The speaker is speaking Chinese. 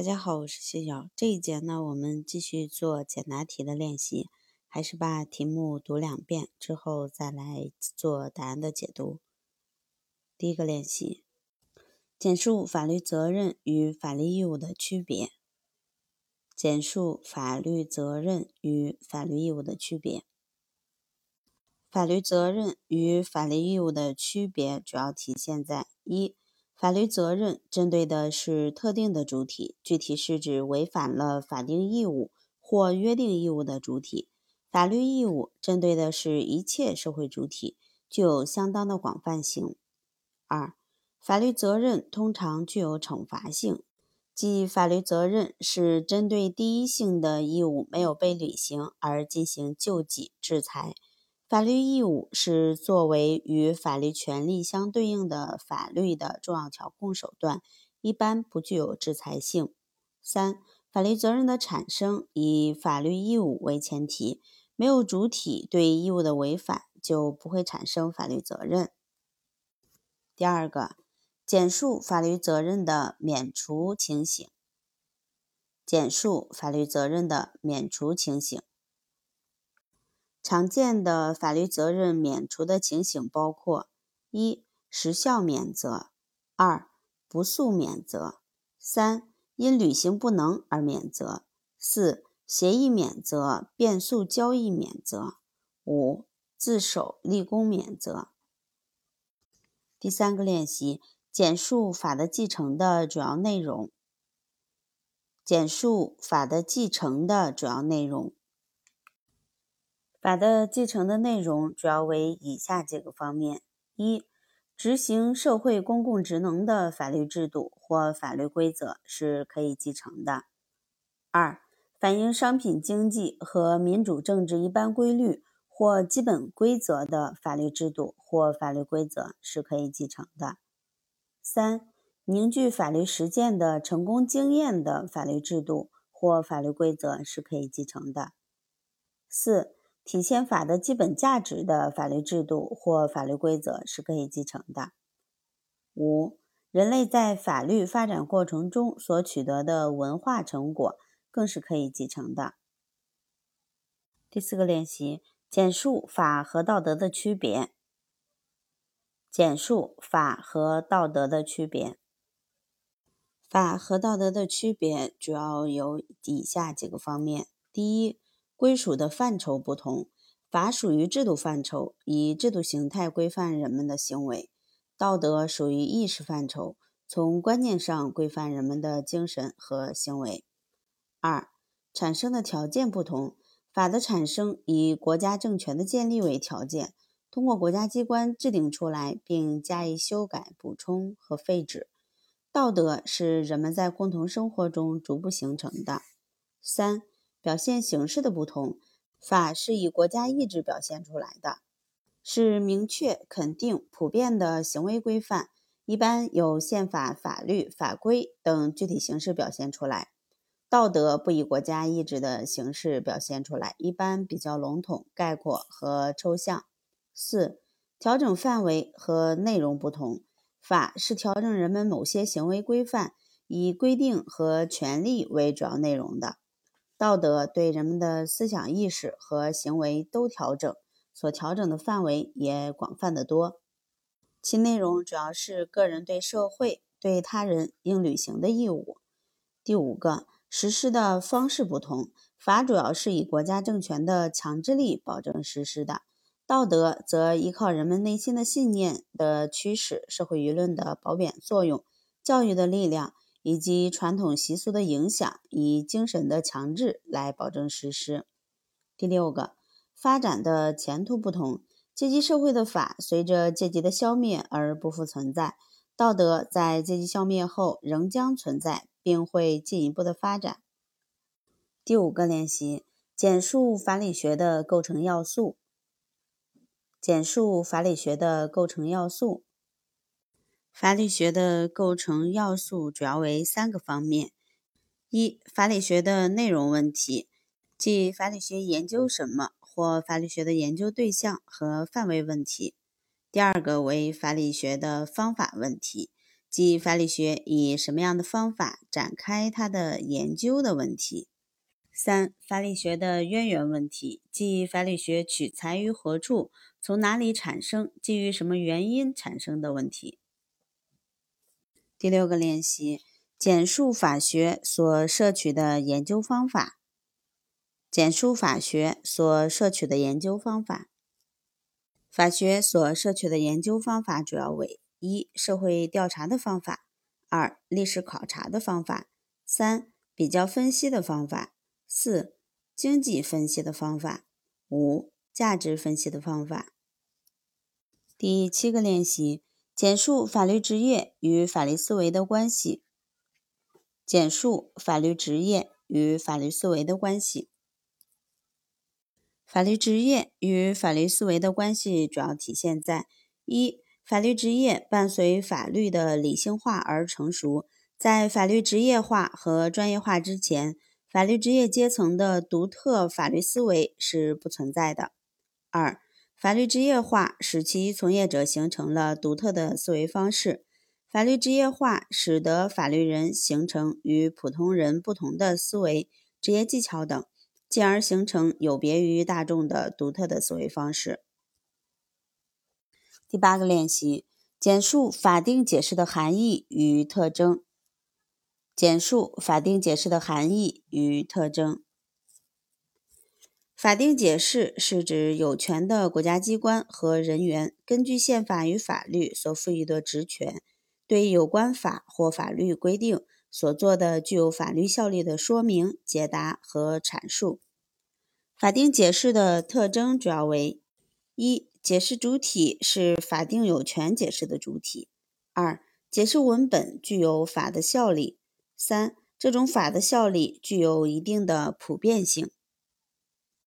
大家好，我是谢瑶。这一节呢，我们继续做简答题的练习，还是把题目读两遍之后再来做答案的解读。第一个练习，简述法律责任与法律义务的区别。简述法律责任与法律义务的区别。法律责任与法律义务的区别主要体现在一。法律责任针对的是特定的主体，具体是指违反了法定义务或约定义务的主体；法律义务针对的是一切社会主体，具有相当的广泛性。二、法律责任通常具有惩罚性，即法律责任是针对第一性的义务没有被履行而进行救济制裁。法律义务是作为与法律权利相对应的法律的重要调控手段，一般不具有制裁性。三、法律责任的产生以法律义务为前提，没有主体对义务的违反，就不会产生法律责任。第二个，简述法律责任的免除情形。简述法律责任的免除情形。常见的法律责任免除的情形包括：一、时效免责；二、不诉免责；三、因履行不能而免责；四、协议免责、变诉交易免责；五、自首立功免责。第三个练习：简述法的继承的主要内容。简述法的继承的主要内容。法的继承的内容主要为以下几个方面：一、执行社会公共职能的法律制度或法律规则是可以继承的；二、反映商品经济和民主政治一般规律或基本规则的法律制度或法律规则是可以继承的；三、凝聚法律实践的成功经验的法律制度或法律规则是可以继承的；四、体现法的基本价值的法律制度或法律规则是可以继承的。五、人类在法律发展过程中所取得的文化成果更是可以继承的。第四个练习：简述法和道德的区别。简述法和道德的区别。法和道德的区别主要有以下几个方面：第一，归属的范畴不同，法属于制度范畴，以制度形态规范人们的行为；道德属于意识范畴，从观念上规范人们的精神和行为。二、产生的条件不同，法的产生以国家政权的建立为条件，通过国家机关制定出来，并加以修改、补充和废止；道德是人们在共同生活中逐步形成的。三、表现形式的不同，法是以国家意志表现出来的，是明确、肯定、普遍的行为规范，一般有宪法、法律、法规等具体形式表现出来。道德不以国家意志的形式表现出来，一般比较笼统、概括和抽象。四、调整范围和内容不同，法是调整人们某些行为规范，以规定和权利为主要内容的。道德对人们的思想意识和行为都调整，所调整的范围也广泛得多。其内容主要是个人对社会、对他人应履行的义务。第五个，实施的方式不同，法主要是以国家政权的强制力保证实施的，道德则依靠人们内心的信念的驱使、社会舆论的褒贬作用、教育的力量。以及传统习俗的影响，以精神的强制来保证实施。第六个，发展的前途不同，阶级社会的法随着阶级的消灭而不复存在，道德在阶级消灭后仍将存在，并会进一步的发展。第五个练习，简述法理学的构成要素。简述法理学的构成要素。法理学的构成要素主要为三个方面：一、法理学的内容问题，即法理学研究什么或法理学的研究对象和范围问题；第二个为法理学的方法问题，即法理学以什么样的方法展开它的研究的问题。三、法理学的渊源问题，即法理学取材于何处，从哪里产生，基于什么原因产生的问题。第六个练习，简述法学所摄取的研究方法。简述法学所摄取的研究方法。法学所摄取的研究方法主要为：一、社会调查的方法；二、历史考察的方法；三、比较分析的方法。四、经济分析的方法；五、价值分析的方法。第七个练习：简述法律职业与法律思维的关系。简述法律职业与法律思维的关系。法律职业与法律思维的关系主要体现在：一、法律职业伴随法律的理性化而成熟，在法律职业化和专业化之前。法律职业阶层的独特法律思维是不存在的。二、法律职业化使其从业者形成了独特的思维方式。法律职业化使得法律人形成与普通人不同的思维、职业技巧等，进而形成有别于大众的独特的思维方式。第八个练习：简述法定解释的含义与特征。简述法定解释的含义与特征。法定解释是指有权的国家机关和人员根据宪法与法律所赋予的职权，对有关法或法律规定所做的具有法律效力的说明、解答和阐述。法定解释的特征主要为：一、解释主体是法定有权解释的主体；二、解释文本具有法的效力。三，这种法的效力具有一定的普遍性。